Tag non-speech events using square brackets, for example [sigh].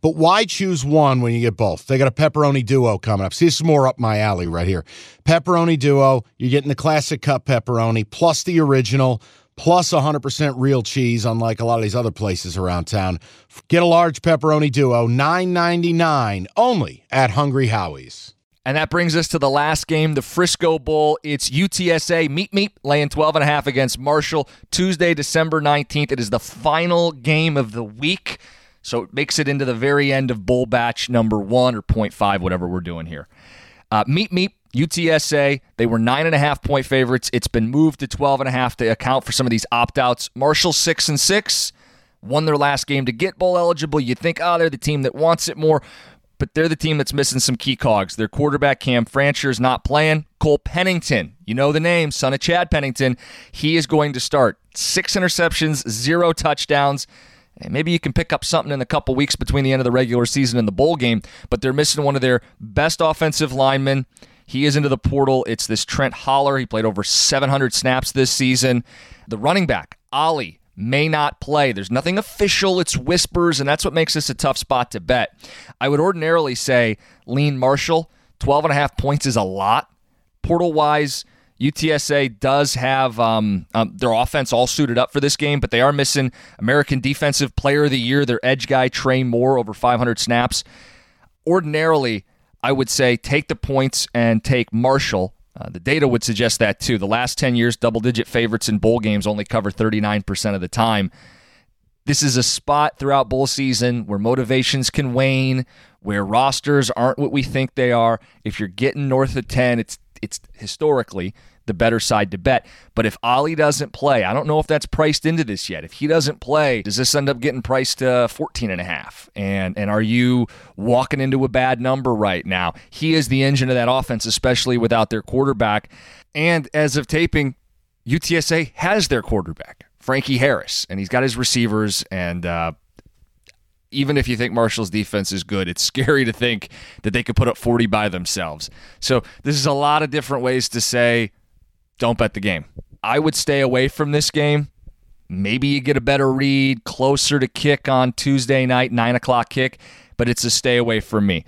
But why choose one when you get both? They got a pepperoni duo coming up. See, this is more up my alley right here. Pepperoni duo, you're getting the classic cup pepperoni plus the original plus 100% real cheese, unlike a lot of these other places around town. Get a large pepperoni duo, $9.99 only at Hungry Howie's. And that brings us to the last game, the Frisco Bowl. It's UTSA Meep Meep laying 12 and a half against Marshall Tuesday, December 19th. It is the final game of the week. So it makes it into the very end of bull batch number one or 0.5, whatever we're doing here. Uh, meep Meep, UTSA, they were nine and a half point favorites. It's been moved to 12 and a half to account for some of these opt outs. Marshall, six and six, won their last game to get bowl eligible. You think, oh, they're the team that wants it more, but they're the team that's missing some key cogs. Their quarterback, Cam Fancher is not playing. Cole Pennington, you know the name, son of Chad Pennington, he is going to start. Six interceptions, zero touchdowns. Maybe you can pick up something in a couple weeks between the end of the regular season and the bowl game, but they're missing one of their best offensive linemen. He is into the portal. It's this Trent Holler. He played over 700 snaps this season. The running back, Ali, may not play. There's nothing official. It's whispers, and that's what makes this a tough spot to bet. I would ordinarily say lean Marshall. 12 and a half points is a lot. Portal wise, UTSA does have um, um, their offense all suited up for this game, but they are missing American Defensive Player of the Year, their edge guy, Trey Moore, over 500 snaps. Ordinarily, I would say take the points and take Marshall. Uh, the data would suggest that too. The last 10 years, double digit favorites in bowl games only cover 39% of the time. This is a spot throughout bowl season where motivations can wane, where rosters aren't what we think they are. If you're getting north of 10, it's it's historically the better side to bet. But if Ali doesn't play, I don't know if that's priced into this yet. If he doesn't play, does this end up getting priced to 14 and a half? And and are you walking into a bad number right now? He is the engine of that offense, especially without their quarterback. And as of taping, UTSA has their quarterback, Frankie Harris, and he's got his receivers and uh, even if you think Marshall's defense is good, it's [laughs] scary to think that they could put up 40 by themselves. So, this is a lot of different ways to say don't bet the game. I would stay away from this game. Maybe you get a better read closer to kick on Tuesday night, 9 o'clock kick, but it's a stay away from me.